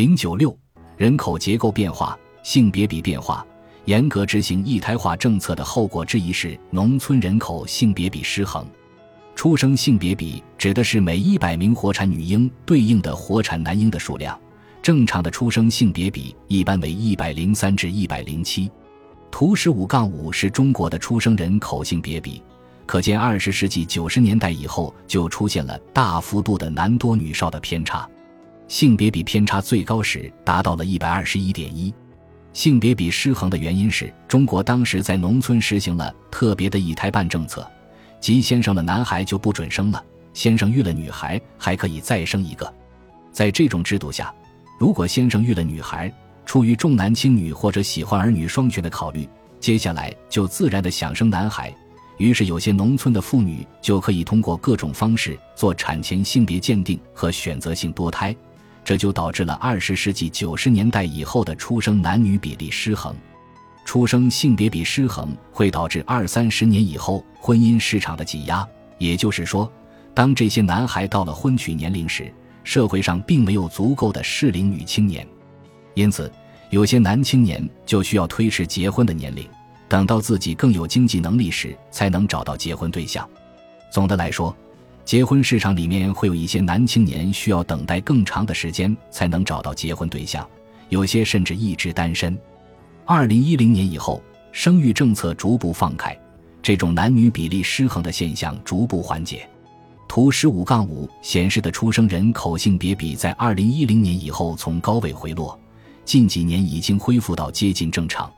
零九六人口结构变化、性别比变化。严格执行一胎化政策的后果之一是农村人口性别比失衡。出生性别比指的是每一百名活产女婴对应的活产男婴的数量。正常的出生性别比一般为一百零三至一百零七。图十五杠五是中国的出生人口性别比，可见二十世纪九十年代以后就出现了大幅度的男多女少的偏差，性别比偏差最高时达到了一百二十一点一。性别比失衡的原因是中国当时在农村实行了特别的一胎半政策。即先生了男孩就不准生了，先生育了女孩还可以再生一个。在这种制度下，如果先生育了女孩，出于重男轻女或者喜欢儿女双全的考虑，接下来就自然的想生男孩。于是有些农村的妇女就可以通过各种方式做产前性别鉴定和选择性堕胎，这就导致了二十世纪九十年代以后的出生男女比例失衡。出生性别比失衡会导致二三十年以后婚姻市场的挤压，也就是说，当这些男孩到了婚娶年龄时，社会上并没有足够的适龄女青年，因此有些男青年就需要推迟结婚的年龄，等到自己更有经济能力时才能找到结婚对象。总的来说，结婚市场里面会有一些男青年需要等待更长的时间才能找到结婚对象，有些甚至一直单身。二零一零年以后，生育政策逐步放开，这种男女比例失衡的现象逐步缓解。图十五杠五显示的出生人口性别比在二零一零年以后从高位回落，近几年已经恢复到接近正常。